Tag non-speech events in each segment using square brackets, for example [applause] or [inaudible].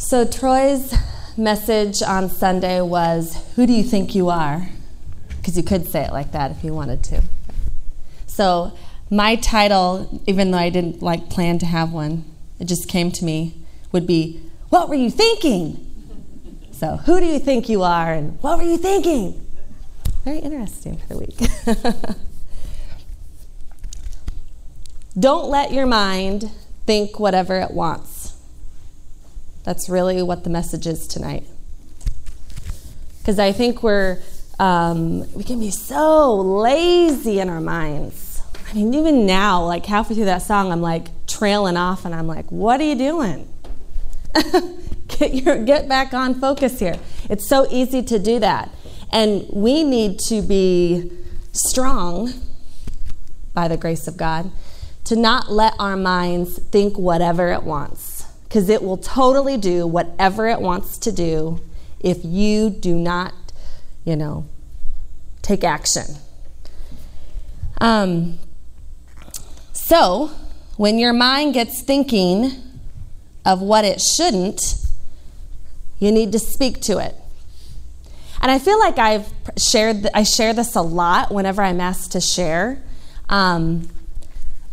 So, Troy's message on Sunday was Who do you think you are? Because you could say it like that if you wanted to. So, my title, even though I didn't like plan to have one, it just came to me, would be What were you thinking? So, who do you think you are and what were you thinking? Very interesting for the week. [laughs] Don't let your mind think whatever it wants. That's really what the message is tonight. Because I think we're, um, we can be so lazy in our minds. I mean, even now, like halfway through that song, I'm like trailing off and I'm like, what are you doing? [laughs] get, your, get back on focus here. It's so easy to do that. And we need to be strong by the grace of God to not let our minds think whatever it wants, because it will totally do whatever it wants to do if you do not, you know, take action. Um, so, when your mind gets thinking of what it shouldn't, you need to speak to it. And I feel like I've shared, I share this a lot whenever I'm asked to share. Um,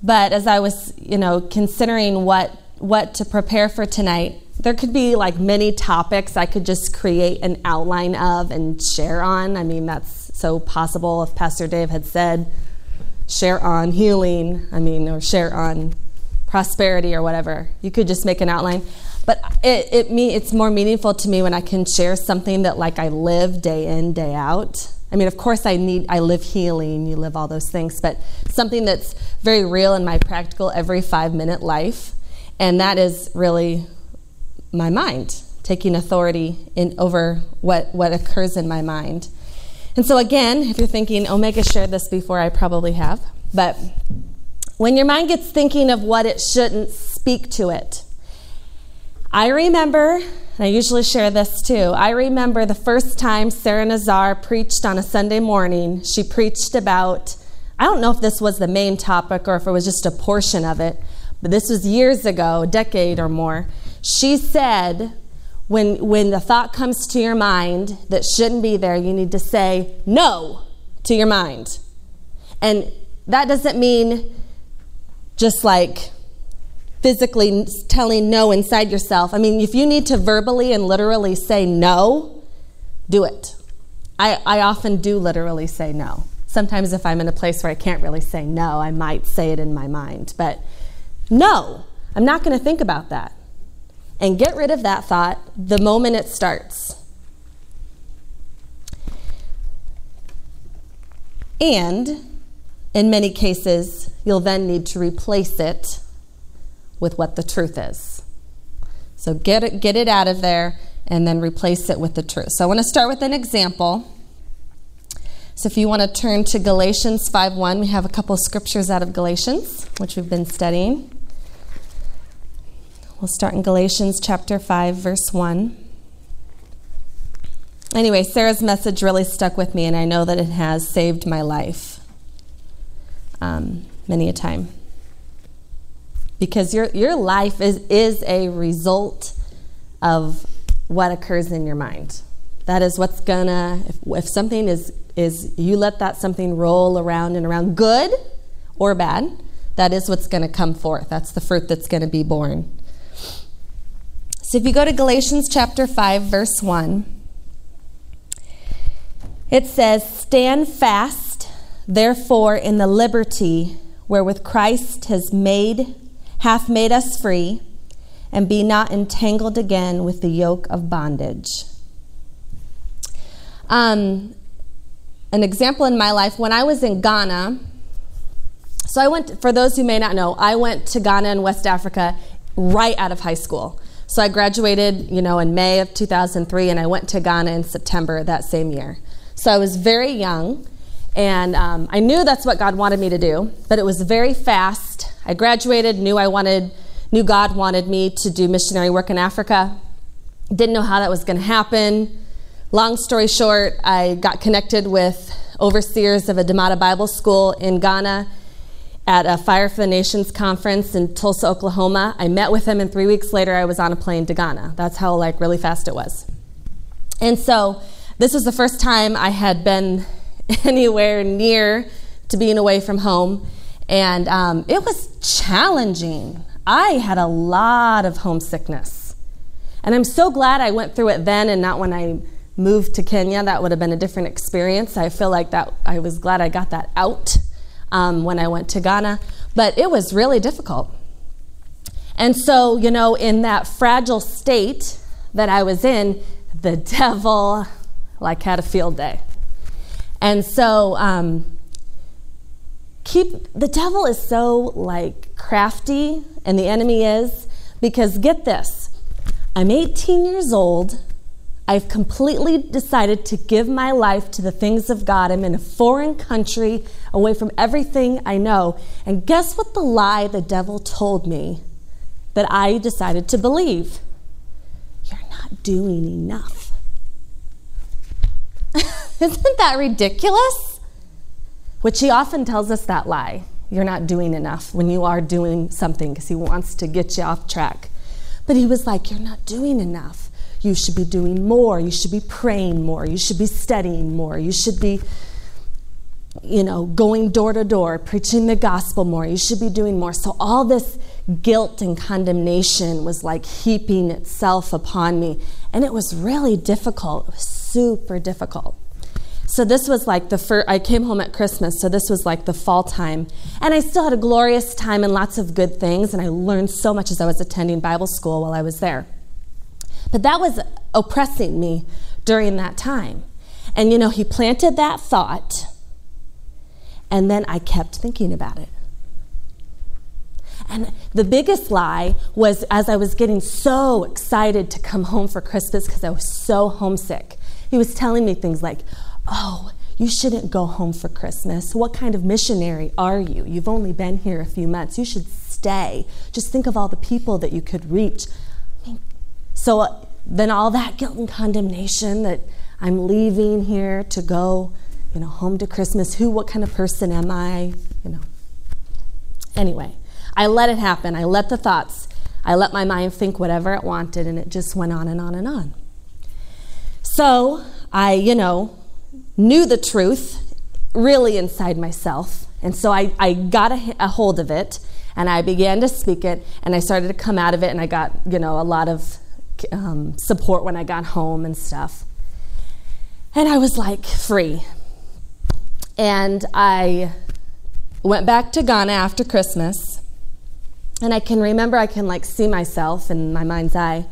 but as I was, you know, considering what what to prepare for tonight, there could be like many topics I could just create an outline of and share on. I mean, that's so possible if Pastor Dave had said share on healing, I mean, or share on prosperity or whatever. You could just make an outline. But it, it me it's more meaningful to me when I can share something that like I live day in, day out. I mean, of course I need I live healing, you live all those things, but something that's very real in my practical every 5-minute life, and that is really my mind, taking authority in over what what occurs in my mind. And so again, if you're thinking Omega shared this before, I probably have, but when your mind gets thinking of what it shouldn't, speak to it. I remember, and I usually share this too, I remember the first time Sarah Nazar preached on a Sunday morning. She preached about, I don't know if this was the main topic or if it was just a portion of it, but this was years ago, a decade or more. She said, when, when the thought comes to your mind that shouldn't be there, you need to say no to your mind. And that doesn't mean just like physically telling no inside yourself. I mean, if you need to verbally and literally say no, do it. I, I often do literally say no. Sometimes, if I'm in a place where I can't really say no, I might say it in my mind. But no, I'm not going to think about that. And get rid of that thought the moment it starts. And in many cases, you'll then need to replace it with what the truth is. So get it, get it out of there and then replace it with the truth. So I want to start with an example. So if you want to turn to Galatians 5:1, we have a couple of scriptures out of Galatians, which we've been studying. We'll start in Galatians chapter 5, verse 1. Anyway, Sarah's message really stuck with me, and I know that it has saved my life um, many a time because your, your life is, is a result of what occurs in your mind. That is what's gonna, if, if something is, is, you let that something roll around and around, good or bad, that is what's gonna come forth. That's the fruit that's gonna be born. So if you go to Galatians chapter 5, verse 1, it says, Stand fast, therefore, in the liberty wherewith Christ has made hath made us free, and be not entangled again with the yoke of bondage. Um, an example in my life when I was in Ghana. So I went, for those who may not know, I went to Ghana in West Africa right out of high school. So I graduated, you know, in May of 2003, and I went to Ghana in September that same year. So I was very young, and um, I knew that's what God wanted me to do, but it was very fast. I graduated, knew I wanted, knew God wanted me to do missionary work in Africa. Didn't know how that was going to happen. Long story short, I got connected with overseers of a Damata Bible School in Ghana, at a Fire for the Nations conference in Tulsa, Oklahoma. I met with him, and three weeks later, I was on a plane to Ghana. That's how like really fast it was. And so, this was the first time I had been [laughs] anywhere near to being away from home, and um, it was challenging. I had a lot of homesickness, and I'm so glad I went through it then and not when I moved to Kenya. That would have been a different experience. I feel like that I was glad I got that out um, when I went to Ghana, but it was really difficult. And so, you know, in that fragile state that I was in, the [laughs] devil like had a field day. And so, um, keep the devil is so like crafty, and the enemy is because get this, I'm 18 years old. I've completely decided to give my life to the things of God. I'm in a foreign country, away from everything I know. And guess what the lie the devil told me that I decided to believe? You're not doing enough. [laughs] Isn't that ridiculous? Which he often tells us that lie. You're not doing enough when you are doing something because he wants to get you off track. But he was like, You're not doing enough. You should be doing more. You should be praying more. You should be studying more. You should be, you know, going door to door, preaching the gospel more. You should be doing more. So all this guilt and condemnation was like heaping itself upon me. And it was really difficult. It was super difficult. So this was like the first, I came home at Christmas, so this was like the fall time. And I still had a glorious time and lots of good things, and I learned so much as I was attending Bible school while I was there. But that was oppressing me during that time. And you know, he planted that thought, and then I kept thinking about it. And the biggest lie was as I was getting so excited to come home for Christmas because I was so homesick, he was telling me things like, Oh, you shouldn't go home for Christmas. What kind of missionary are you? You've only been here a few months. You should stay. Just think of all the people that you could reach. So uh, then all that guilt and condemnation that I'm leaving here to go, you know, home to Christmas. Who, what kind of person am I? You know. Anyway, I let it happen. I let the thoughts, I let my mind think whatever it wanted, and it just went on and on and on. So I, you know, knew the truth really inside myself. And so I, I got a, a hold of it and I began to speak it and I started to come out of it and I got, you know, a lot of um, support when I got home and stuff. And I was like free. And I went back to Ghana after Christmas. And I can remember, I can like see myself in my mind's eye.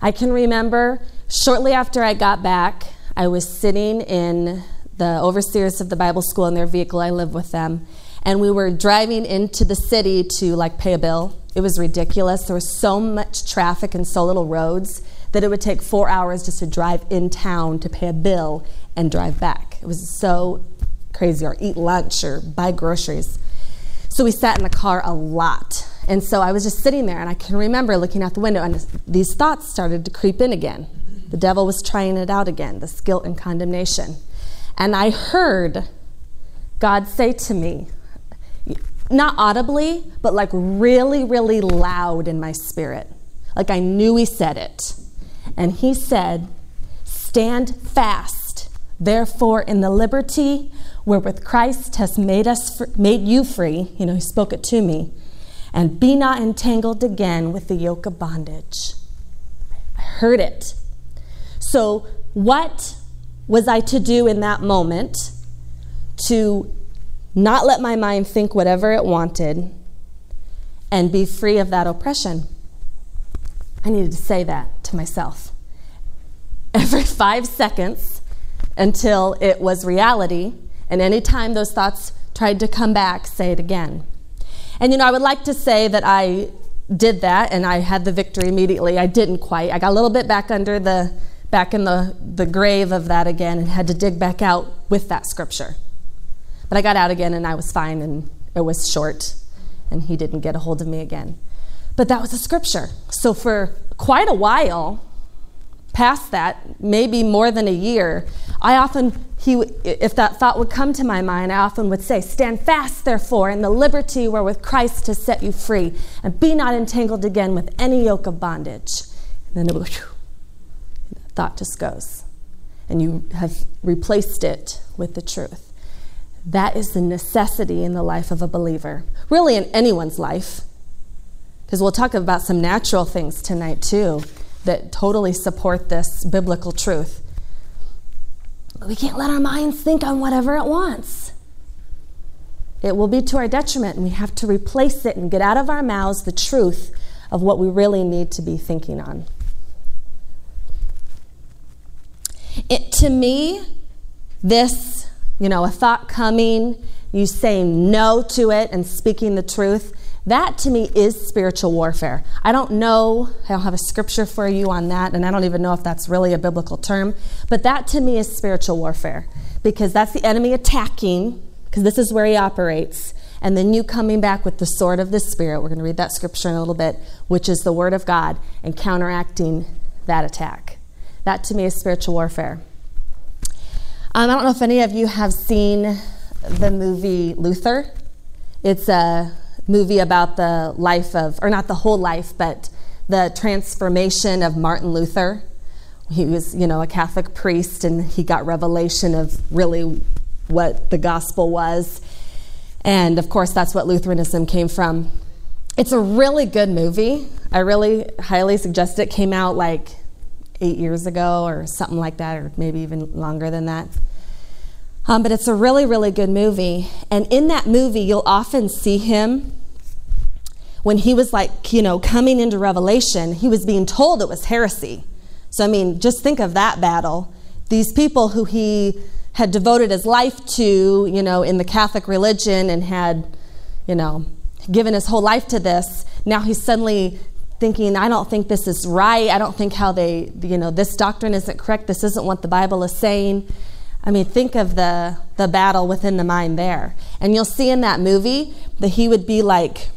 I can remember shortly after I got back, I was sitting in the overseers of the Bible school in their vehicle. I live with them. And we were driving into the city to like pay a bill it was ridiculous. There was so much traffic and so little roads that it would take four hours just to drive in town to pay a bill and drive back. It was so crazy, or eat lunch or buy groceries. So we sat in the car a lot. And so I was just sitting there, and I can remember looking out the window, and these thoughts started to creep in again. The devil was trying it out again, this guilt and condemnation. And I heard God say to me, not audibly, but like really, really loud in my spirit. Like I knew he said it. And he said, Stand fast, therefore, in the liberty wherewith Christ has made us fr- made you free. You know, he spoke it to me. And be not entangled again with the yoke of bondage. I heard it. So, what was I to do in that moment to not let my mind think whatever it wanted, and be free of that oppression. I needed to say that to myself [laughs] every five seconds until it was reality. And anytime those thoughts tried to come back, say it again. And you know, I would like to say that I did that and I had the victory immediately. I didn't quite. I got a little bit back under the back in the, the grave of that again and had to dig back out with that scripture. But I got out again and I was fine and it was short and he didn't get a hold of me again. But that was a scripture. So for quite a while, past that, maybe more than a year, I often, he, if that thought would come to my mind, I often would say, Stand fast, therefore, in the liberty wherewith Christ has set you free, and be not entangled again with any yoke of bondage. And then it would, whew, thought just goes. And you have replaced it with the truth. That is the necessity in the life of a believer, really in anyone's life. Because we'll talk about some natural things tonight, too that totally support this biblical truth. But we can't let our minds think on whatever it wants. It will be to our detriment, and we have to replace it and get out of our mouths the truth of what we really need to be thinking on. It, to me, this, you know, a thought coming, you saying no to it and speaking the truth, that to me is spiritual warfare. I don't know, I don't have a scripture for you on that, and I don't even know if that's really a biblical term, but that to me is spiritual warfare because that's the enemy attacking, because this is where he operates. And then you coming back with the sword of the Spirit, we're going to read that scripture in a little bit, which is the Word of God, and counteracting that attack. That to me is spiritual warfare. Um, I don't know if any of you have seen the movie Luther. It's a movie about the life of, or not the whole life, but the transformation of Martin Luther. He was, you know, a Catholic priest and he got revelation of really what the gospel was. And of course, that's what Lutheranism came from. It's a really good movie. I really highly suggest it. Came out like eight years ago or something like that, or maybe even longer than that. Um, but it's a really, really good movie. And in that movie, you'll often see him when he was like, you know, coming into Revelation, he was being told it was heresy. So, I mean, just think of that battle. These people who he had devoted his life to, you know, in the Catholic religion and had, you know, given his whole life to this, now he's suddenly thinking, I don't think this is right. I don't think how they, you know, this doctrine isn't correct. This isn't what the Bible is saying. I mean, think of the, the battle within the mind there. And you'll see in that movie that he would be like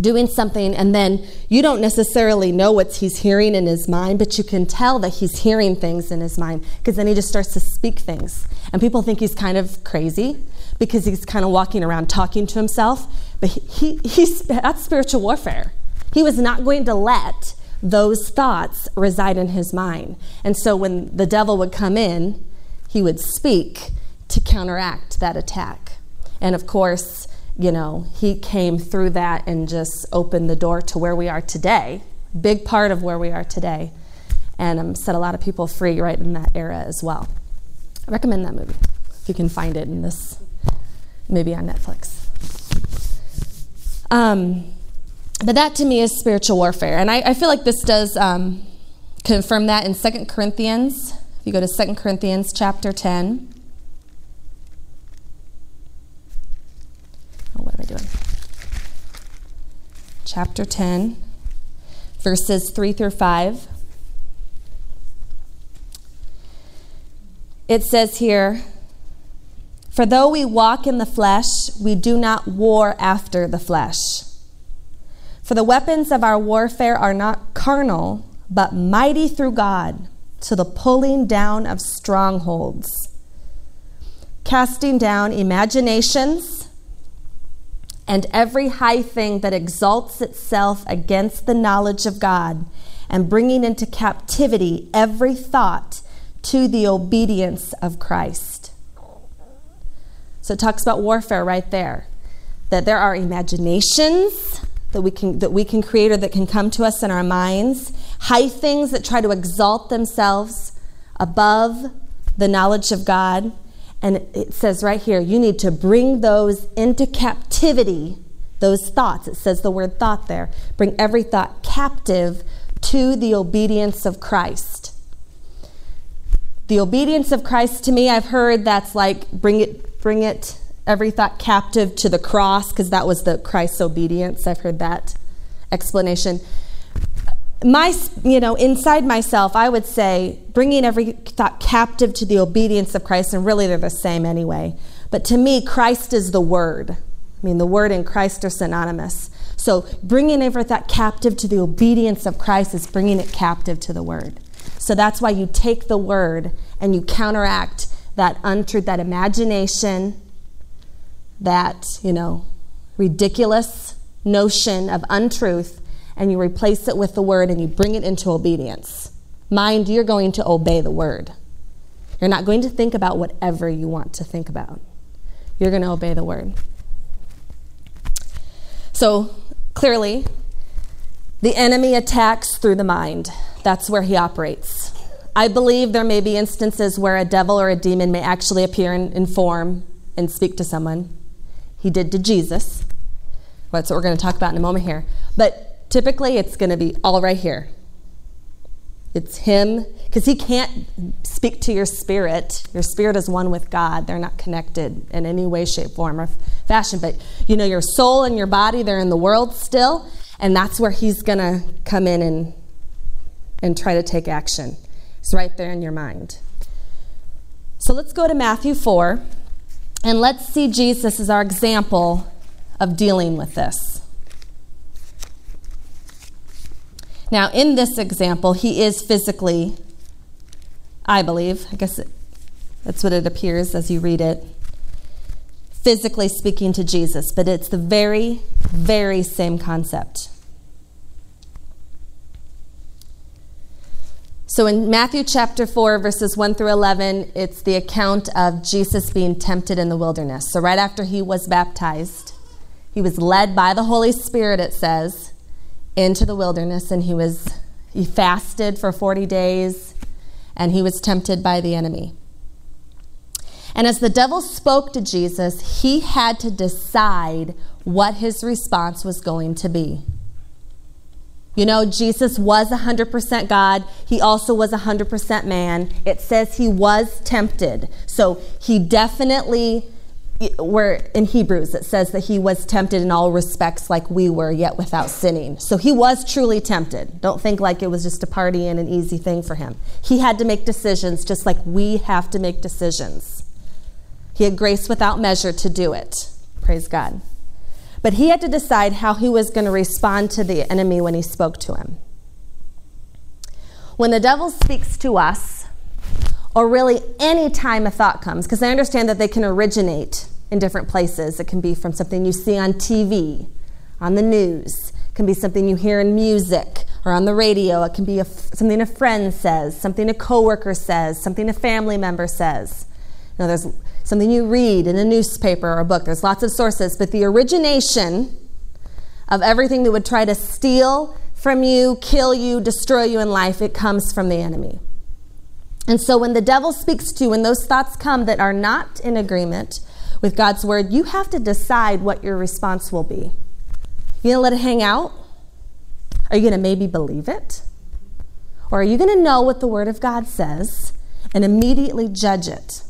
doing something, and then you don't necessarily know what he's hearing in his mind, but you can tell that he's hearing things in his mind because then he just starts to speak things. And people think he's kind of crazy because he's kind of walking around talking to himself. But he, he, he's, that's spiritual warfare. He was not going to let those thoughts reside in his mind. And so when the devil would come in, he would speak to counteract that attack. And of course, you know, he came through that and just opened the door to where we are today, big part of where we are today, and um, set a lot of people free right in that era as well. I recommend that movie if you can find it in this, maybe on Netflix. Um, but that to me is spiritual warfare, and I, I feel like this does um, confirm that in Second Corinthians if you go to 2 Corinthians chapter 10. Oh, what am I doing? Chapter 10, verses 3 through 5. It says here, For though we walk in the flesh, we do not war after the flesh. For the weapons of our warfare are not carnal, but mighty through God to the pulling down of strongholds, casting down imaginations and every high thing that exalts itself against the knowledge of God, and bringing into captivity every thought to the obedience of Christ. So it talks about warfare right there. That there are imaginations that we can that we can create or that can come to us in our minds, high things that try to exalt themselves above the knowledge of God. And it says right here, you need to bring those into captivity, those thoughts. It says the word thought there. Bring every thought captive to the obedience of Christ. The obedience of Christ to me, I've heard that's like bring it, bring it every thought captive to the cross, because that was the Christ's obedience. I've heard that explanation. My, you know, inside myself, I would say bringing every thought captive to the obedience of Christ, and really they're the same anyway. But to me, Christ is the Word. I mean, the Word and Christ are synonymous. So bringing every thought captive to the obedience of Christ is bringing it captive to the Word. So that's why you take the word and you counteract that untruth, that imagination, that, you know, ridiculous notion of untruth, and you replace it with the word and you bring it into obedience. Mind, you're going to obey the word. You're not going to think about whatever you want to think about. You're going to obey the word. So, clearly, the enemy attacks through the mind. That's where he operates. I believe there may be instances where a devil or a demon may actually appear in, in form and speak to someone. He did to Jesus. That's what we're going to talk about in a moment here. But typically, it's going to be all right here. It's him, because he can't speak to your spirit. Your spirit is one with God. They're not connected in any way, shape, form, or fashion. But you know, your soul and your body, they're in the world still, and that's where he's going to come in and, and try to take action. It's right there in your mind. So let's go to Matthew 4, and let's see Jesus as our example of dealing with this. Now, in this example, he is physically, I believe, I guess it, that's what it appears as you read it, physically speaking to Jesus, but it's the very, very same concept. So in Matthew chapter 4, verses 1 through 11, it's the account of Jesus being tempted in the wilderness. So right after he was baptized, he was led by the Holy Spirit, it says, into the wilderness and he was he fasted for 40 days and he was tempted by the enemy. And as the devil spoke to Jesus, he had to decide what his response was going to be. You know, Jesus was 100% God. He also was 100% man. It says he was tempted. So he definitely where in Hebrews it says that he was tempted in all respects like we were, yet without sinning. So he was truly tempted. Don't think like it was just a party and an easy thing for him. He had to make decisions just like we have to make decisions. He had grace without measure to do it. Praise God. But he had to decide how he was going to respond to the enemy when he spoke to him. When the devil speaks to us, or really any time a thought comes, because I understand that they can originate in different places. It can be from something you see on TV, on the news, it can be something you hear in music or on the radio. It can be a, something a friend says, something a coworker says, something a family member says. You know, there's something you read in a newspaper or a book. There's lots of sources, but the origination of everything that would try to steal from you, kill you, destroy you in life, it comes from the enemy. And so when the devil speaks to you, when those thoughts come that are not in agreement with God's word, you have to decide what your response will be. You gonna let it hang out? Are you gonna maybe believe it? Or are you gonna know what the word of God says and immediately judge it?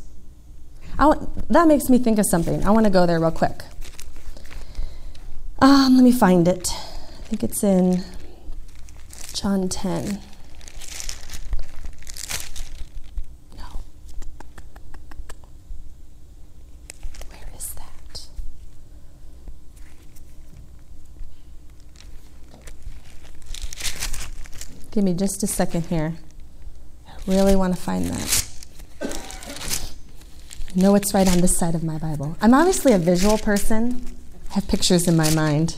That makes me think of something. I wanna go there real quick. Um, let me find it. I think it's in John 10. No. Where is that? Give me just a second here. I really want to find that. Know what's right on this side of my Bible. I'm obviously a visual person, I have pictures in my mind.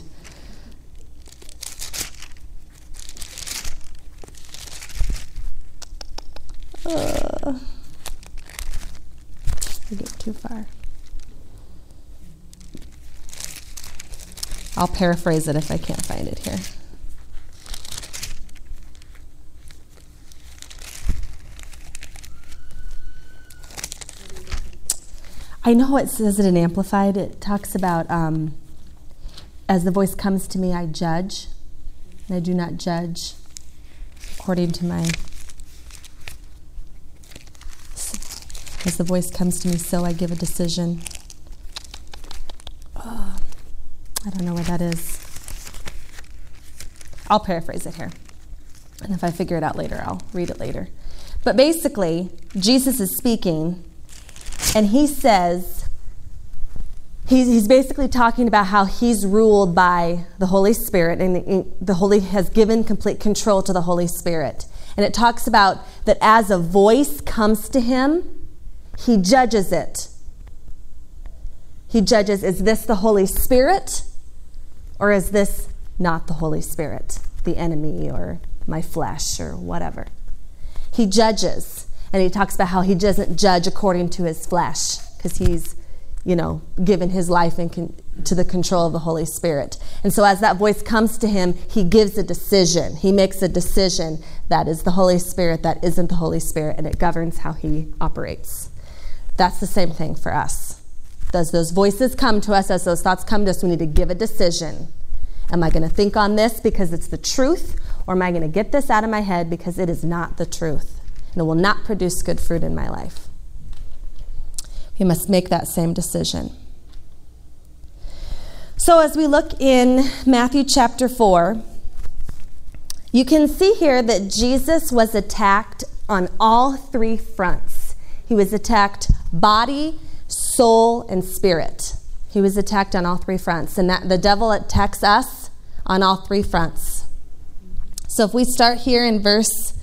Uh, I get too far. I'll paraphrase it if I can't find it here. I know it says it in Amplified. It talks about um, as the voice comes to me, I judge, and I do not judge according to my. As the voice comes to me, so I give a decision. Oh, I don't know where that is. I'll paraphrase it here. And if I figure it out later, I'll read it later. But basically, Jesus is speaking and he says, he's, he's basically talking about how he's ruled by the Holy Spirit, and the Holy has given complete control to the Holy Spirit. And it talks about that as a voice comes to him, he judges it. He judges is this the Holy Spirit or is this not the Holy Spirit, the enemy or my flesh or whatever? He judges. And he talks about how he doesn't judge according to his flesh because he's, you know, given his life in con- to the control of the Holy Spirit. And so as that voice comes to him, he gives a decision. He makes a decision that is the Holy Spirit, that isn't the Holy Spirit, and it governs how he operates. That's the same thing for us. As those voices come to us, as those thoughts come to us, we need to give a decision. Am I going to think on this because it's the truth, or am I going to get this out of my head because it is not the truth? And it will not produce good fruit in my life. We must make that same decision. So, as we look in Matthew chapter 4, you can see here that Jesus was attacked on all three fronts. He was attacked body, soul, and spirit. He was attacked on all three fronts. And that the devil attacks us on all three fronts. So if we start here in verse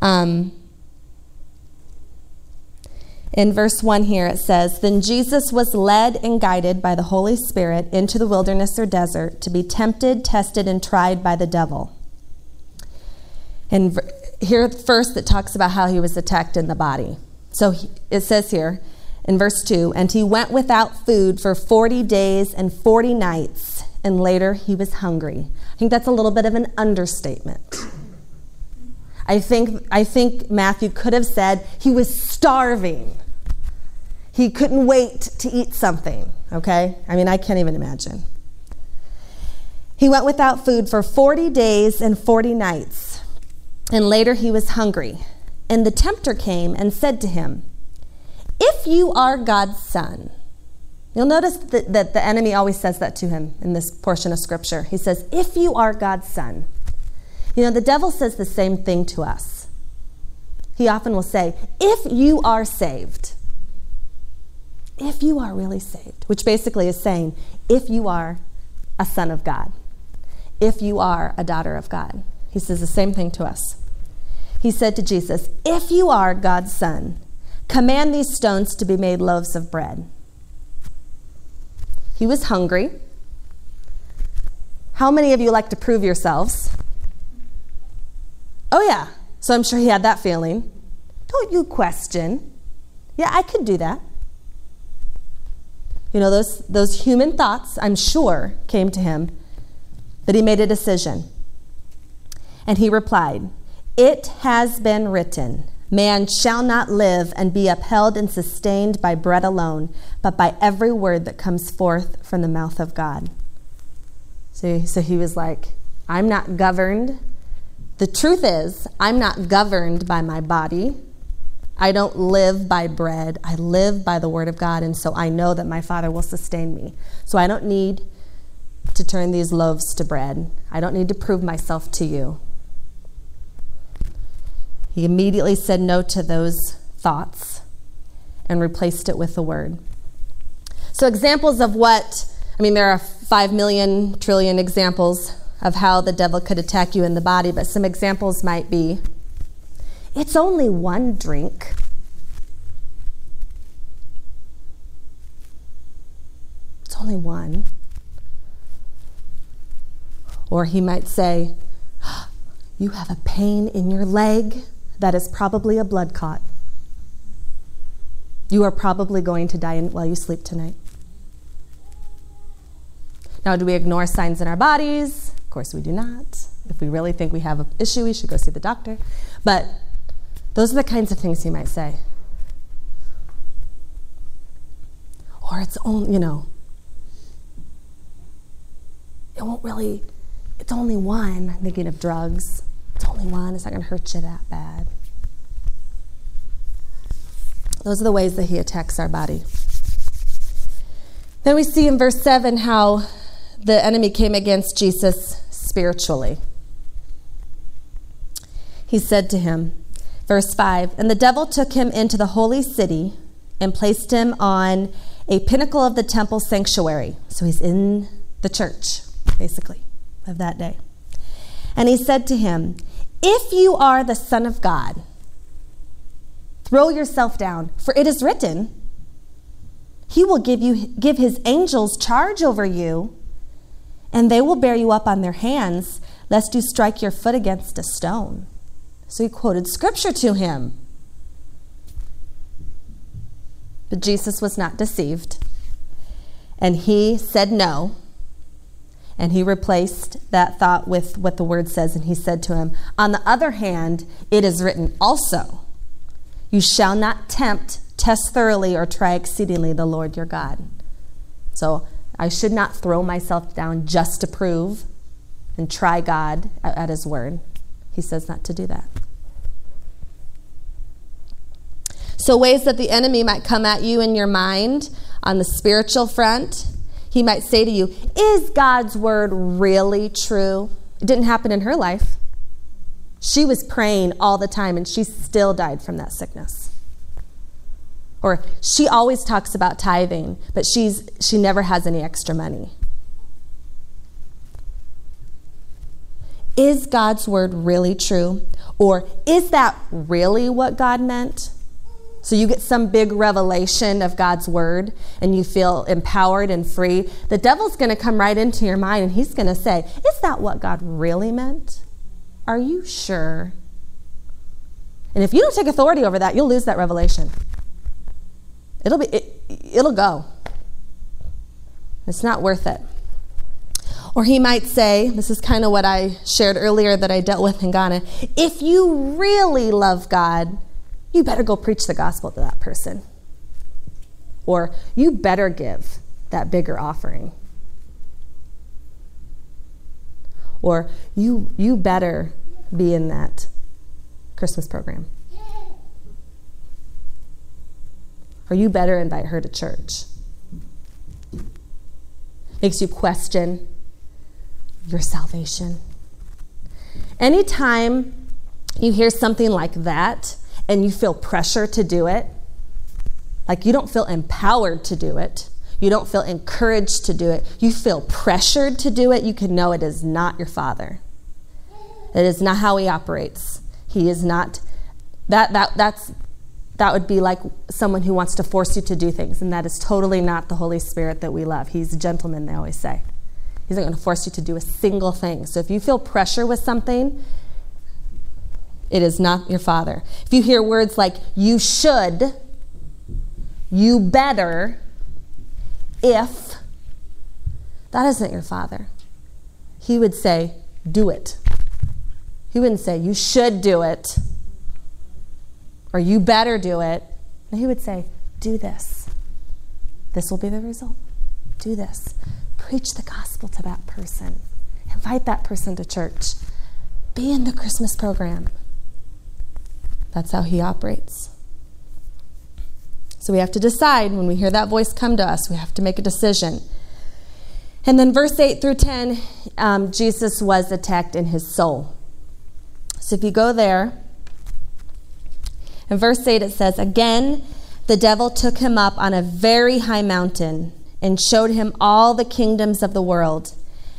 um, in verse 1 here, it says Then Jesus was led and guided by the Holy Spirit into the wilderness or desert to be tempted, tested, and tried by the devil. And here, first, it talks about how he was attacked in the body. So it says here in verse 2 And he went without food for 40 days and 40 nights, and later he was hungry. I think that's a little bit of an understatement. I think, I think Matthew could have said he was starving. He couldn't wait to eat something, okay? I mean, I can't even imagine. He went without food for 40 days and 40 nights, and later he was hungry. And the tempter came and said to him, If you are God's son, you'll notice that, that the enemy always says that to him in this portion of scripture. He says, If you are God's son. You know, the devil says the same thing to us. He often will say, If you are saved, if you are really saved, which basically is saying, if you are a son of God, if you are a daughter of God. He says the same thing to us. He said to Jesus, If you are God's son, command these stones to be made loaves of bread. He was hungry. How many of you like to prove yourselves? Oh, yeah. So I'm sure he had that feeling. Don't you question. Yeah, I could do that. You know, those, those human thoughts, I'm sure, came to him, but he made a decision. And he replied, It has been written, Man shall not live and be upheld and sustained by bread alone, but by every word that comes forth from the mouth of God. See, so he was like, I'm not governed. The truth is, I'm not governed by my body. I don't live by bread. I live by the word of God. And so I know that my Father will sustain me. So I don't need to turn these loaves to bread. I don't need to prove myself to you. He immediately said no to those thoughts and replaced it with the word. So, examples of what, I mean, there are five million trillion examples of how the devil could attack you in the body, but some examples might be it's only one drink. It's only one. Or he might say, [gasps] You have a pain in your leg that is probably a blood clot. You are probably going to die while you sleep tonight. Now, do we ignore signs in our bodies? Course, we do not. If we really think we have an issue, we should go see the doctor. But those are the kinds of things he might say. Or it's only, you know, it won't really, it's only one. Thinking of drugs. It's only one. It's not going to hurt you that bad. Those are the ways that he attacks our body. Then we see in verse 7 how the enemy came against Jesus spiritually. He said to him, Verse 5 And the devil took him into the holy city and placed him on a pinnacle of the temple sanctuary. So he's in the church, basically, of that day. And he said to him, If you are the Son of God, throw yourself down, for it is written, He will give, you, give His angels charge over you, and they will bear you up on their hands, lest you strike your foot against a stone. So he quoted scripture to him. But Jesus was not deceived. And he said no. And he replaced that thought with what the word says. And he said to him, On the other hand, it is written also, You shall not tempt, test thoroughly, or try exceedingly the Lord your God. So I should not throw myself down just to prove and try God at his word. He says not to do that. So, ways that the enemy might come at you in your mind on the spiritual front, he might say to you, Is God's word really true? It didn't happen in her life. She was praying all the time and she still died from that sickness. Or she always talks about tithing, but she's, she never has any extra money. Is God's word really true? Or is that really what God meant? So you get some big revelation of God's word and you feel empowered and free. The devil's going to come right into your mind and he's going to say, Is that what God really meant? Are you sure? And if you don't take authority over that, you'll lose that revelation. It'll be it, it'll go. It's not worth it. Or he might say, this is kind of what I shared earlier that I dealt with in Ghana. If you really love God, you better go preach the gospel to that person. Or you better give that bigger offering. Or you, you better be in that Christmas program. Or you better invite her to church. Makes you question your salvation. Anytime you hear something like that, and you feel pressure to do it, like you don't feel empowered to do it, you don't feel encouraged to do it, you feel pressured to do it, you can know it is not your father. It is not how he operates. He is not that that that's that would be like someone who wants to force you to do things, and that is totally not the Holy Spirit that we love. He's a gentleman, they always say. He's not going to force you to do a single thing. So if you feel pressure with something, it is not your father. If you hear words like you should, you better, if, that isn't your father. He would say, do it. He wouldn't say, you should do it or you better do it. And he would say, do this. This will be the result. Do this. Preach the gospel to that person. Invite that person to church. Be in the Christmas program. That's how he operates. So we have to decide when we hear that voice come to us, we have to make a decision. And then verse 8 through 10, um, Jesus was attacked in his soul. So if you go there, in verse 8 it says, Again, the devil took him up on a very high mountain and showed him all the kingdoms of the world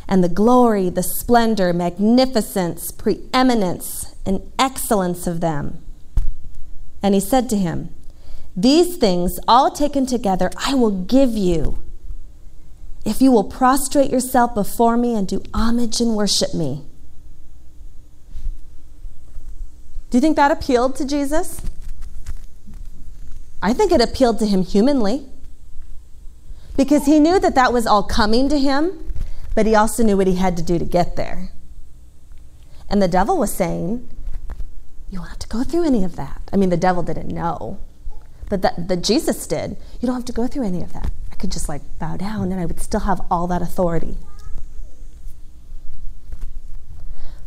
and the glory, the splendor, magnificence, preeminence, and excellence of them. And he said to him, These things, all taken together, I will give you if you will prostrate yourself before me and do homage and worship me. Do you think that appealed to Jesus? I think it appealed to him humanly because he knew that that was all coming to him, but he also knew what he had to do to get there. And the devil was saying, you don't have to go through any of that. I mean, the devil didn't know, but that, that Jesus did. You don't have to go through any of that. I could just like bow down and I would still have all that authority.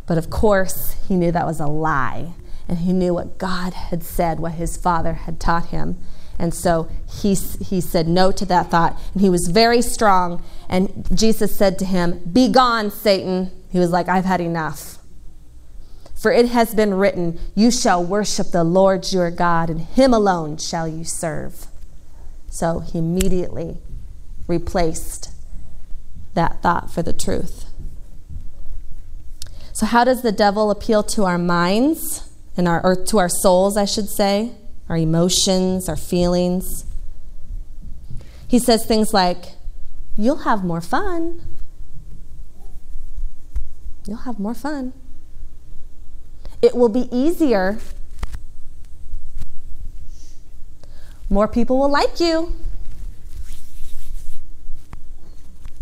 But of course, he knew that was a lie. And he knew what God had said, what his father had taught him. And so he, he said no to that thought. And he was very strong. And Jesus said to him, Be gone, Satan. He was like, I've had enough. For it has been written, You shall worship the Lord your God, and him alone shall you serve. So he immediately replaced that thought for the truth. So, how does the devil appeal to our minds and our, or to our souls, I should say, our emotions, our feelings? He says things like, You'll have more fun. You'll have more fun. It will be easier. More people will like you.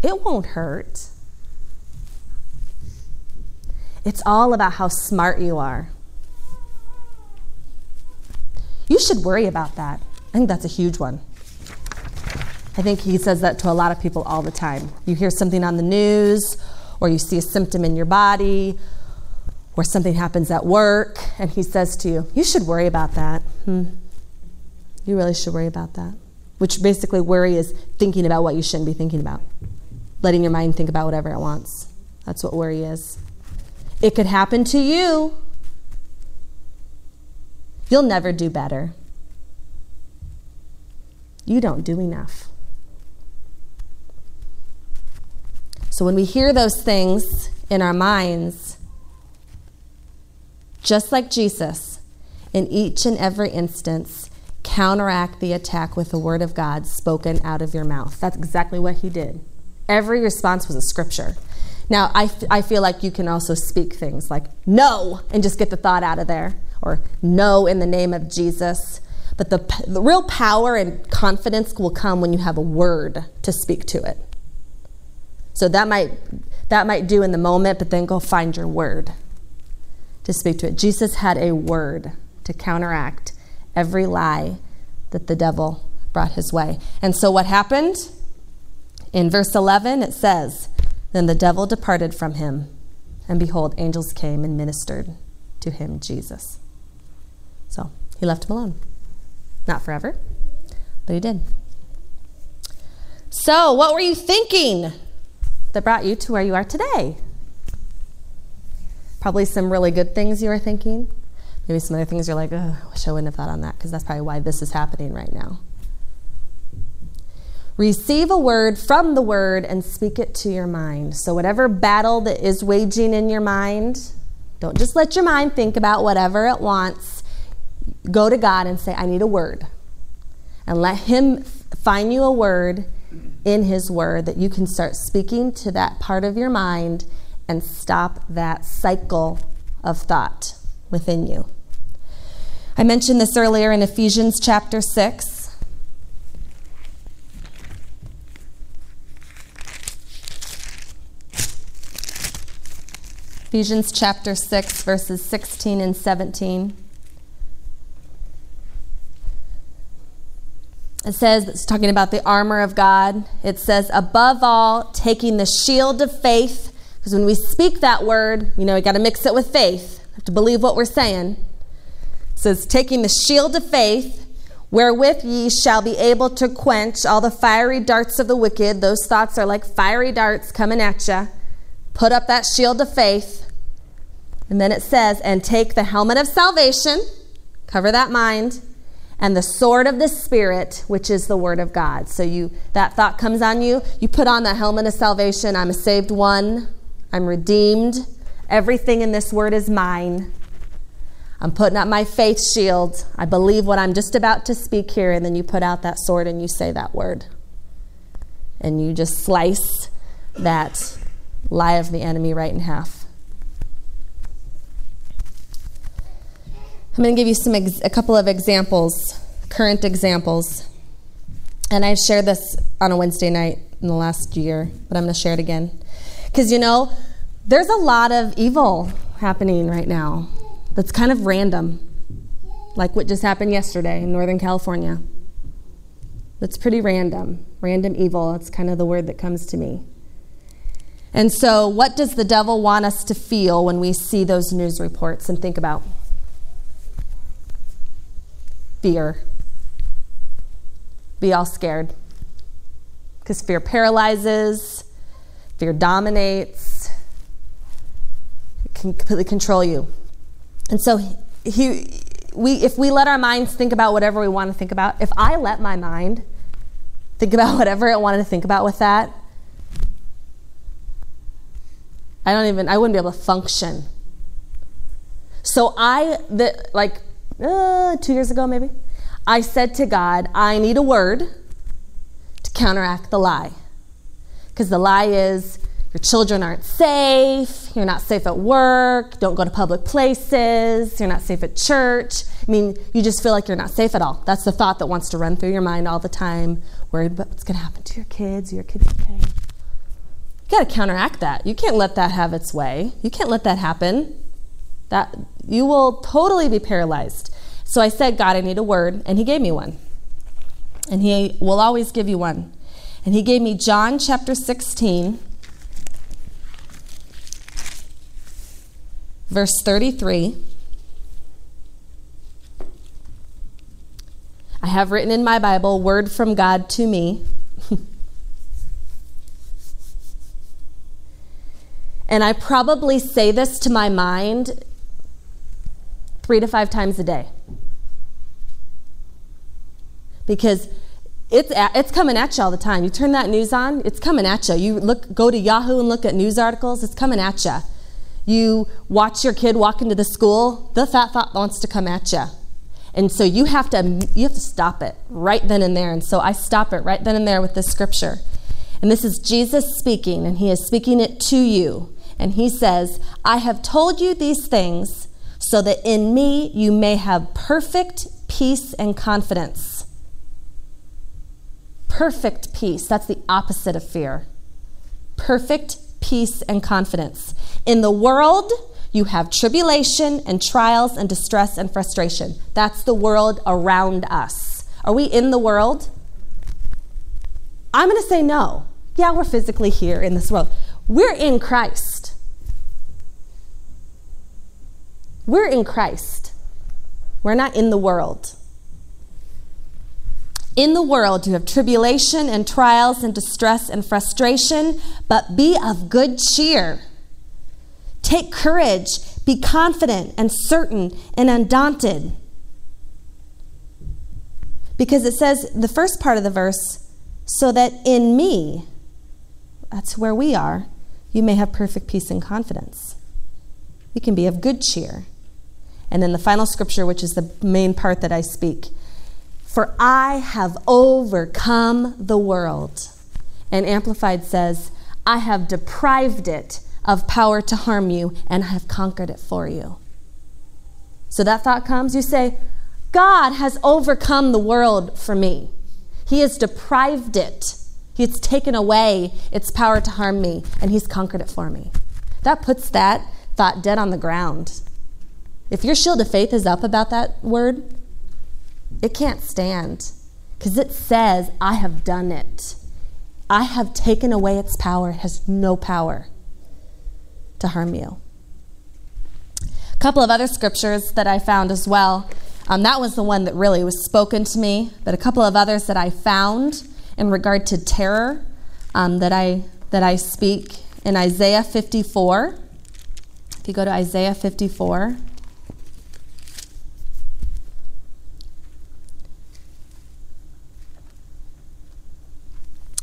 It won't hurt. It's all about how smart you are. You should worry about that. I think that's a huge one. I think he says that to a lot of people all the time. You hear something on the news, or you see a symptom in your body, or something happens at work, and he says to you, You should worry about that. Hmm. You really should worry about that. Which basically, worry is thinking about what you shouldn't be thinking about, letting your mind think about whatever it wants. That's what worry is. It could happen to you. You'll never do better. You don't do enough. So when we hear those things in our minds, just like Jesus, in each and every instance, counteract the attack with the word of God spoken out of your mouth. That's exactly what he did. Every response was a scripture. Now, I, f- I feel like you can also speak things like no and just get the thought out of there, or no in the name of Jesus. But the, the real power and confidence will come when you have a word to speak to it. So that might that might do in the moment, but then go find your word to speak to it. Jesus had a word to counteract every lie that the devil brought his way. And so what happened? In verse 11 it says, then the devil departed from him, and behold, angels came and ministered to him, Jesus. So he left him alone. Not forever, but he did. So, what were you thinking that brought you to where you are today. Probably some really good things you were thinking. Maybe some other things you're like, I wish I wouldn't have thought on that, because that's probably why this is happening right now. Receive a word from the word and speak it to your mind. So, whatever battle that is waging in your mind, don't just let your mind think about whatever it wants. Go to God and say, I need a word. And let Him find you a word in His Word that you can start speaking to that part of your mind and stop that cycle of thought within you. I mentioned this earlier in Ephesians chapter 6. Ephesians chapter 6, verses 16 and 17. It says, it's talking about the armor of God. It says, above all, taking the shield of faith, because when we speak that word, you know, we got to mix it with faith, We have to believe what we're saying. It says, taking the shield of faith, wherewith ye shall be able to quench all the fiery darts of the wicked. Those thoughts are like fiery darts coming at you. Put up that shield of faith. And then it says, and take the helmet of salvation, cover that mind and the sword of the spirit which is the word of god. So you that thought comes on you. You put on the helmet of salvation. I'm a saved one. I'm redeemed. Everything in this word is mine. I'm putting up my faith shield. I believe what i'm just about to speak here and then you put out that sword and you say that word. And you just slice that lie of the enemy right in half I'm going to give you some ex- a couple of examples, current examples. And I shared this on a Wednesday night in the last year, but I'm going to share it again. Because, you know, there's a lot of evil happening right now that's kind of random, like what just happened yesterday in Northern California. That's pretty random. Random evil, that's kind of the word that comes to me. And so, what does the devil want us to feel when we see those news reports and think about? Fear. Be all scared. Because fear paralyzes, fear dominates, it can completely control you. And so, he, we, if we let our minds think about whatever we want to think about, if I let my mind think about [laughs] whatever it wanted to think about with that, I don't even, I wouldn't be able to function. So I, the, like uh, two years ago maybe, I said to God, I need a word to counteract the lie. Because the lie is your children aren't safe, you're not safe at work, don't go to public places, you're not safe at church. I mean, you just feel like you're not safe at all. That's the thought that wants to run through your mind all the time, worried about what's going to happen to your kids, your kids okay. You got to counteract that. You can't let that have its way. You can't let that happen. That you will totally be paralyzed. So I said, God, I need a word, and he gave me one. And he will always give you one. And he gave me John chapter 16 verse 33. I have written in my Bible, word from God to me. [laughs] and I probably say this to my mind three to five times a day. Because it's, it's coming at you all the time. You turn that news on, it's coming at you. You look, go to Yahoo and look at news articles, it's coming at you. You watch your kid walk into the school, the fat thought wants to come at you. And so you have to you have to stop it right then and there. And so I stop it right then and there with this scripture. And this is Jesus speaking, and he is speaking it to you. And he says, I have told you these things so that in me you may have perfect peace and confidence. Perfect peace. That's the opposite of fear. Perfect peace and confidence. In the world, you have tribulation and trials and distress and frustration. That's the world around us. Are we in the world? I'm going to say no. Yeah, we're physically here in this world. We're in Christ. We're in Christ. We're not in the world. In the world, you have tribulation and trials and distress and frustration, but be of good cheer. Take courage, be confident and certain and undaunted. Because it says, the first part of the verse, so that in me, that's where we are, you may have perfect peace and confidence. You can be of good cheer. And then the final scripture, which is the main part that I speak For I have overcome the world. And Amplified says, I have deprived it of power to harm you and I have conquered it for you. So that thought comes, you say, God has overcome the world for me. He has deprived it. He's taken away its power to harm me, and He's conquered it for me. That puts that thought dead on the ground. If your shield of faith is up about that word, it can't stand because it says, I have done it. I have taken away its power. It has no power to harm you. A couple of other scriptures that I found as well. Um, that was the one that really was spoken to me, but a couple of others that I found in regard to terror um, that I that I speak in Isaiah 54. If you go to Isaiah 54.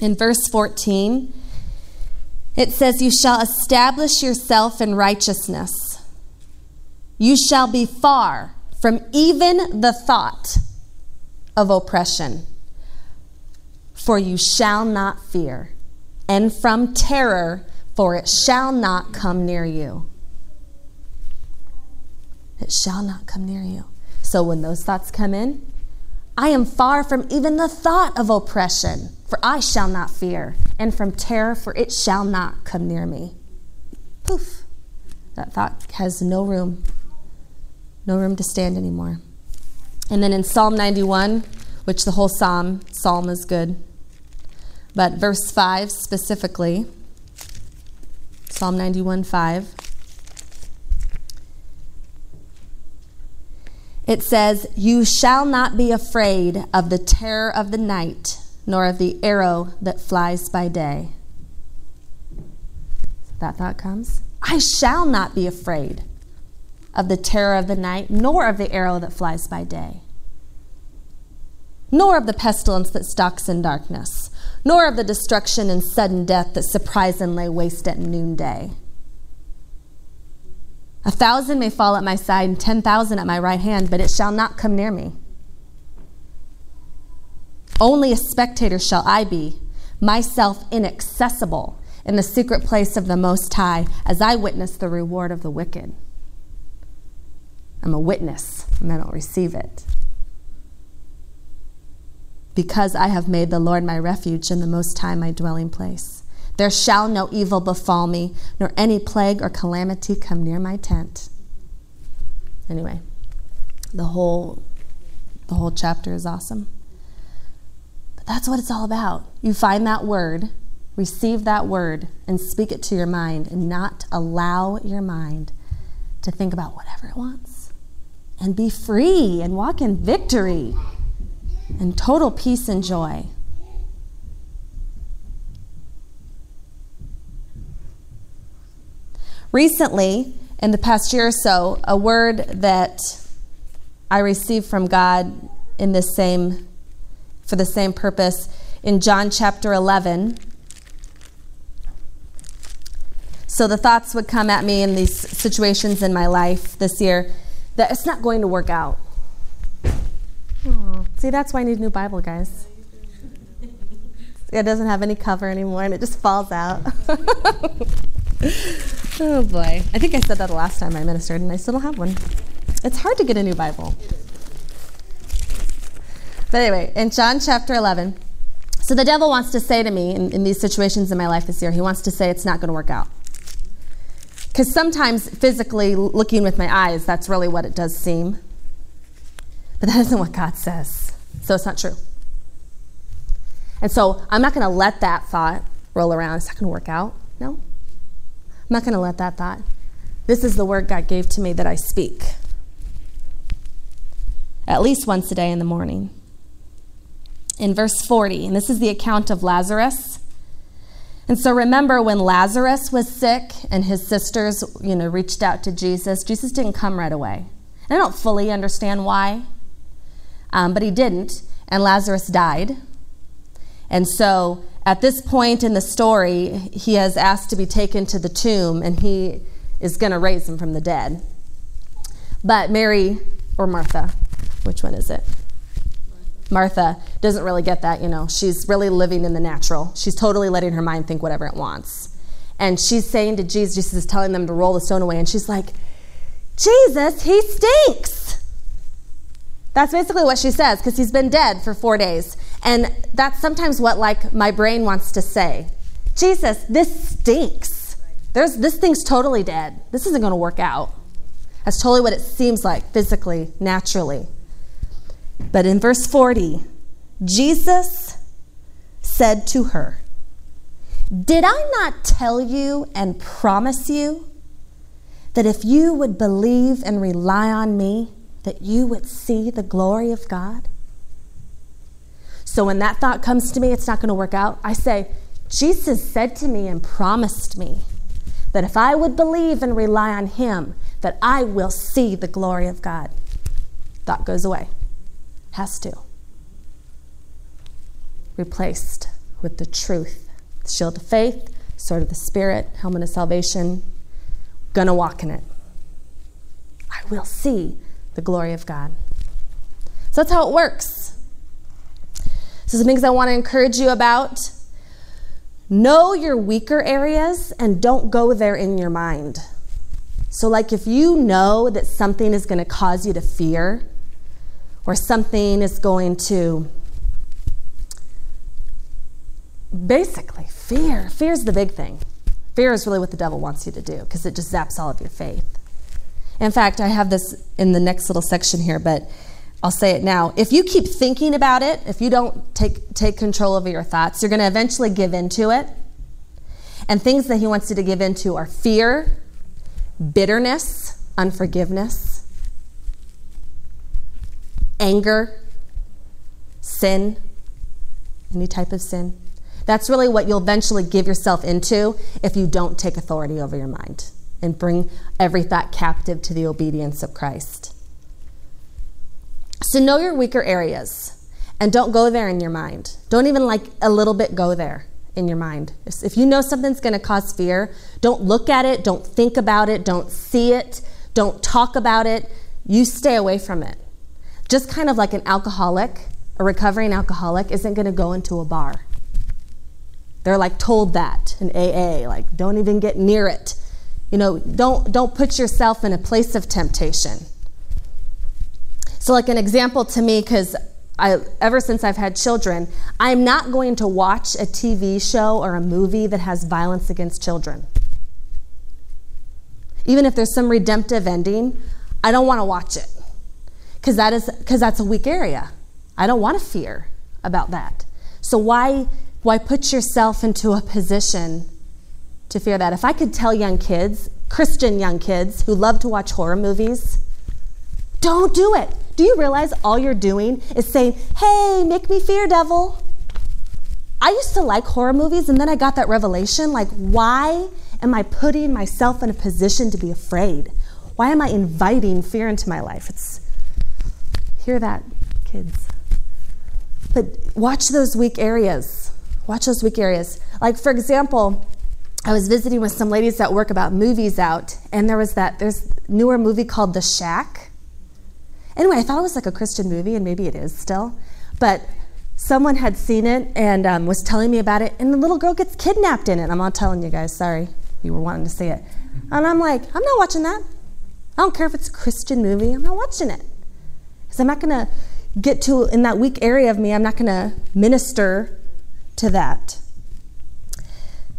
In verse 14, it says, You shall establish yourself in righteousness. You shall be far from even the thought of oppression. For you shall not fear, and from terror, for it shall not come near you. It shall not come near you. So when those thoughts come in, I am far from even the thought of oppression, for I shall not fear, and from terror, for it shall not come near me. Poof. That thought has no room, no room to stand anymore. And then in Psalm 91, which the whole psalm, psalm is good, but verse 5 specifically, Psalm 91 5. It says, You shall not be afraid of the terror of the night, nor of the arrow that flies by day. That thought comes. I shall not be afraid of the terror of the night, nor of the arrow that flies by day, nor of the pestilence that stalks in darkness, nor of the destruction and sudden death that surprise and lay waste at noonday. A thousand may fall at my side and 10,000 at my right hand, but it shall not come near me. Only a spectator shall I be, myself inaccessible in the secret place of the Most High, as I witness the reward of the wicked. I'm a witness, and I don't receive it. Because I have made the Lord my refuge and the Most High my dwelling place. There shall no evil befall me, nor any plague or calamity come near my tent. Anyway, the whole the whole chapter is awesome. But that's what it's all about. You find that word, receive that word, and speak it to your mind, and not allow your mind to think about whatever it wants. And be free and walk in victory and total peace and joy. Recently, in the past year or so, a word that I received from God in this same for the same purpose in John chapter 11. So the thoughts would come at me in these situations in my life this year that it's not going to work out. Aww. See, that's why I need a new Bible, guys. It doesn't have any cover anymore and it just falls out. [laughs] [laughs] oh boy. I think I said that the last time I ministered and I still don't have one. It's hard to get a new Bible. But anyway, in John chapter 11, so the devil wants to say to me in, in these situations in my life this year, he wants to say it's not going to work out. Because sometimes physically looking with my eyes, that's really what it does seem. But that isn't what God says. So it's not true. And so I'm not going to let that thought roll around. It's not going to work out. No. I'm not going to let that thought. This is the word God gave to me that I speak at least once a day in the morning. In verse 40, and this is the account of Lazarus. And so remember when Lazarus was sick and his sisters, you know, reached out to Jesus, Jesus didn't come right away. And I don't fully understand why, um, but he didn't, and Lazarus died. And so at this point in the story, he has asked to be taken to the tomb and he is going to raise him from the dead. But Mary, or Martha, which one is it? Martha doesn't really get that, you know. She's really living in the natural. She's totally letting her mind think whatever it wants. And she's saying to Jesus, Jesus is telling them to roll the stone away, and she's like, Jesus, he stinks. That's basically what she says because he's been dead for four days. And that's sometimes what like my brain wants to say. Jesus, this stinks. There's this thing's totally dead. This isn't going to work out. That's totally what it seems like physically, naturally. But in verse 40, Jesus said to her, Did I not tell you and promise you that if you would believe and rely on me, that you would see the glory of God? So when that thought comes to me, it's not going to work out. I say, Jesus said to me and promised me that if I would believe and rely on him, that I will see the glory of God. Thought goes away. Has to. Replaced with the truth. The shield of faith, sword of the Spirit, helmet of salvation. Gonna walk in it. I will see the glory of God. So that's how it works. So, some things I want to encourage you about know your weaker areas and don't go there in your mind. So, like if you know that something is going to cause you to fear, or something is going to basically fear, fear is the big thing. Fear is really what the devil wants you to do because it just zaps all of your faith. In fact, I have this in the next little section here, but I'll say it now. If you keep thinking about it, if you don't take, take control over your thoughts, you're going to eventually give into it. And things that he wants you to give into are fear, bitterness, unforgiveness, anger, sin, any type of sin. That's really what you'll eventually give yourself into if you don't take authority over your mind and bring every thought captive to the obedience of Christ. So know your weaker areas and don't go there in your mind. Don't even like a little bit go there in your mind. If you know something's going to cause fear, don't look at it, don't think about it, don't see it, Don't talk about it. You stay away from it. Just kind of like an alcoholic, a recovering alcoholic, isn't going to go into a bar. They're like told that in AA, like don't even get near it. You know, don't don't put yourself in a place of temptation. So like an example to me cuz I, ever since I've had children, I'm not going to watch a TV show or a movie that has violence against children. Even if there's some redemptive ending, I don't want to watch it because that is because that's a weak area. I don't want to fear about that. So why why put yourself into a position to fear that? If I could tell young kids, Christian young kids who love to watch horror movies, don't do it. Do you realize all you're doing is saying, "Hey, make me fear, devil." I used to like horror movies and then I got that revelation like why am I putting myself in a position to be afraid? Why am I inviting fear into my life? It's hear that, kids. But watch those weak areas. Watch those weak areas. Like, for example, I was visiting with some ladies at work about movies out, and there was that, there's newer movie called The Shack. Anyway, I thought it was like a Christian movie, and maybe it is still. But someone had seen it and um, was telling me about it, and the little girl gets kidnapped in it. I'm not telling you guys, sorry, you were wanting to see it. And I'm like, I'm not watching that. I don't care if it's a Christian movie, I'm not watching it. Because I'm not going to get to, in that weak area of me, I'm not going to minister to that.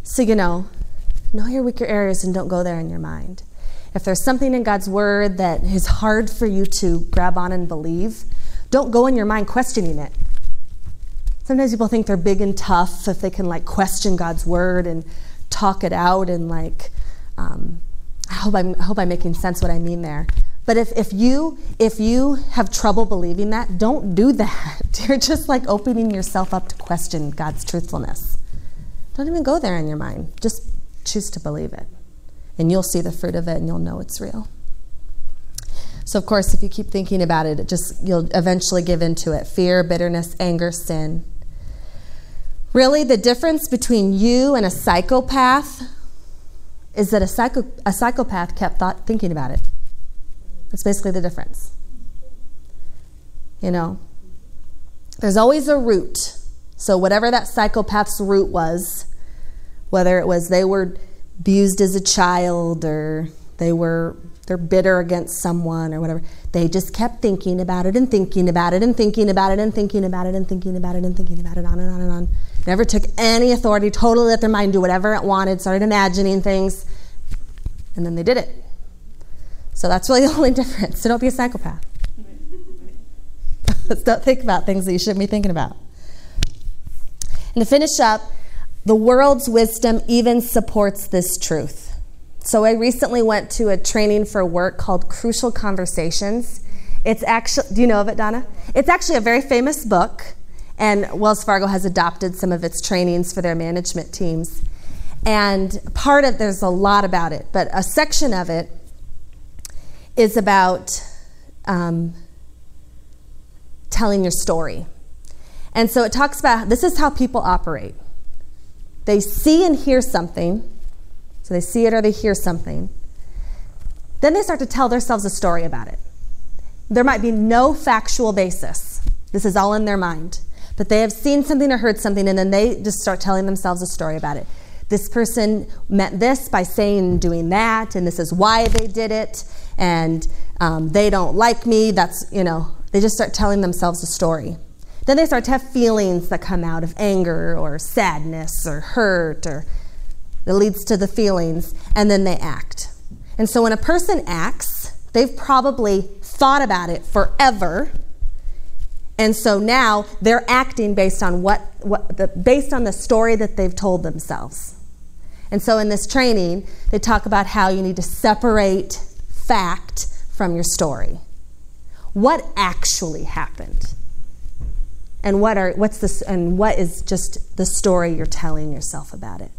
So, you know, know your weaker areas and don't go there in your mind. If there's something in God's word that is hard for you to grab on and believe, don't go in your mind questioning it. Sometimes people think they're big and tough if they can like question God's word and talk it out and like um, I hope I'm I hope I'm making sense what I mean there. But if, if you if you have trouble believing that, don't do that. [laughs] You're just like opening yourself up to question God's truthfulness. Don't even go there in your mind. Just choose to believe it. And you'll see the fruit of it and you'll know it's real. So of course, if you keep thinking about it, it just you'll eventually give into it. Fear, bitterness, anger, sin. Really, the difference between you and a psychopath is that a, psycho, a psychopath kept thought, thinking about it. That's basically the difference. You know, there's always a root. So, whatever that psychopath's root was, whether it was they were abused as a child or they were they're bitter against someone or whatever they just kept thinking about it and thinking about it and thinking about it and thinking about it and thinking about it and thinking about it on and on and on never took any authority totally let their mind do whatever it wanted started imagining things and then they did it so that's really [laughs] the only difference. So don't be a psychopath. [laughs] don't think about things that you shouldn't be thinking about. And to finish up, the world's wisdom even supports this truth. So I recently went to a training for work called Crucial Conversations. It's actually, do you know of it, Donna? It's actually a very famous book, and Wells Fargo has adopted some of its trainings for their management teams. And part of, there's a lot about it, but a section of it is about um, telling your story. And so it talks about this is how people operate. They see and hear something, so they see it or they hear something. Then they start to tell themselves a story about it. There might be no factual basis. This is all in their mind. But they have seen something or heard something, and then they just start telling themselves a story about it. This person meant this by saying and doing that, and this is why they did it and um, they don't like me. That's, you know, they just start telling themselves a story. Then they start to have feelings that come out of anger or sadness or hurt or that leads to the feelings, and then they act. And so when a person acts, they've probably thought about it forever. And so now they're acting based on what, what the, based on the story that they've told themselves. And so in this training, they talk about how you need to separate fact from your story. What actually happened? And what are what's this and what is just the story you're telling yourself about it?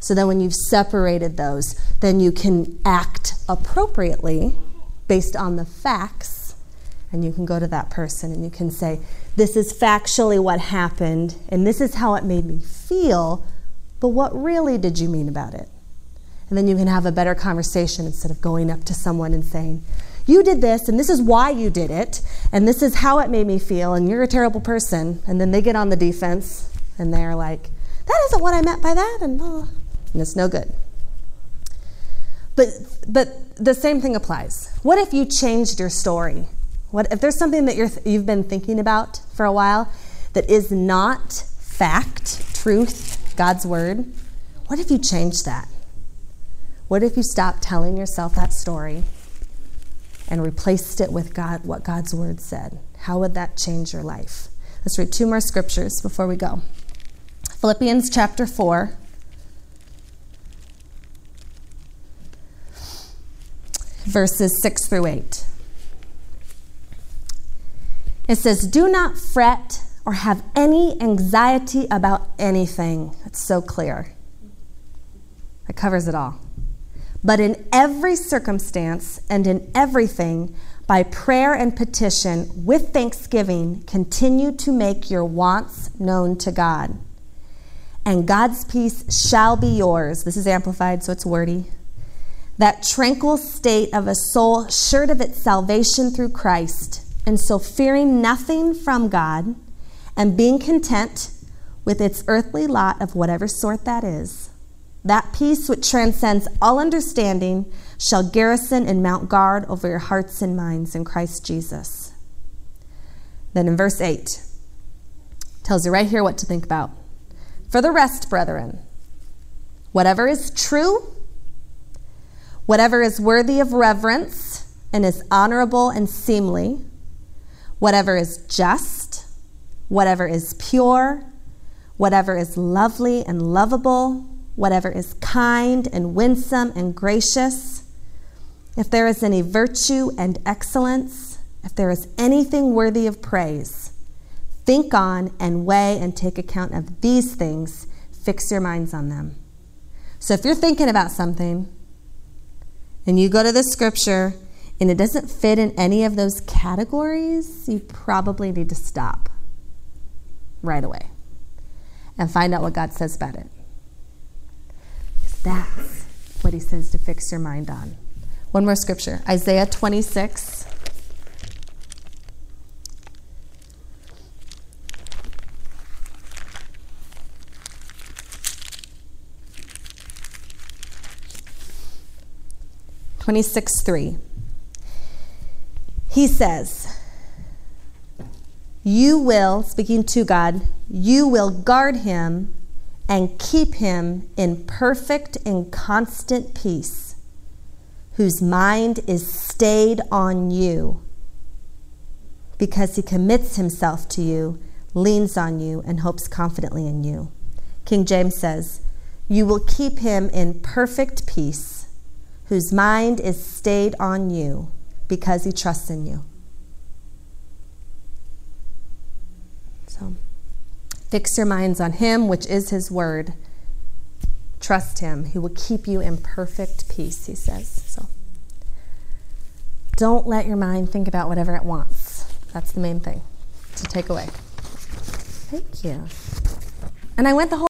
So then when you've separated those, then you can act appropriately based on the facts and you can go to that person and you can say, This is factually what happened, and this is how it made me feel, but what really did you mean about it? And then you can have a better conversation instead of going up to someone and saying, You did this, and this is why you did it, and this is how it made me feel, and you're a terrible person. And then they get on the defense and they're like, That isn't what I meant by that, and, oh, and it's no good. But, but the same thing applies. What if you changed your story? What if there's something that you're, you've been thinking about for a while that is not fact, truth, God's word? What if you changed that? What if you stopped telling yourself that story and replaced it with God, what God's word said? How would that change your life? Let's read two more scriptures before we go. Philippians chapter 4. Verses 6 through 8. It says, Do not fret or have any anxiety about anything. It's so clear. It covers it all. But in every circumstance and in everything, by prayer and petition, with thanksgiving, continue to make your wants known to God. And God's peace shall be yours. This is amplified, so it's wordy. That tranquil state of a soul assured of its salvation through Christ, and so fearing nothing from God, and being content with its earthly lot of whatever sort that is that peace which transcends all understanding shall garrison and mount guard over your hearts and minds in Christ Jesus. Then in verse 8, tells you right here what to think about. For the rest, brethren, whatever is true, whatever is worthy of reverence and is honorable and seemly, whatever is just, whatever is pure, whatever is lovely and lovable, whatever is kind and winsome and gracious, if there is any virtue and excellence, if there is anything worthy of praise, think on and weigh and take account of these things. Fix your minds on them. So if you're thinking about something and you go to the scripture and it doesn't fit in any of those categories, you probably need to stop right away and find out what God says about it. That's what he says to fix your mind on. One more scripture Isaiah 26. Twenty-six three. He says, "You will, speaking to God, you will guard him and keep him in perfect and constant peace, whose mind is stayed on you, because he commits himself to you, leans on you, and hopes confidently in you. King James says, You will keep him in perfect peace, whose mind is stayed on you, because he trusts in you. So. Fix your minds on Him, which is His word. Trust Him. He will keep you in perfect peace, He says. So don't let your mind think about whatever it wants. That's the main thing to take away. Thank you. And I went the whole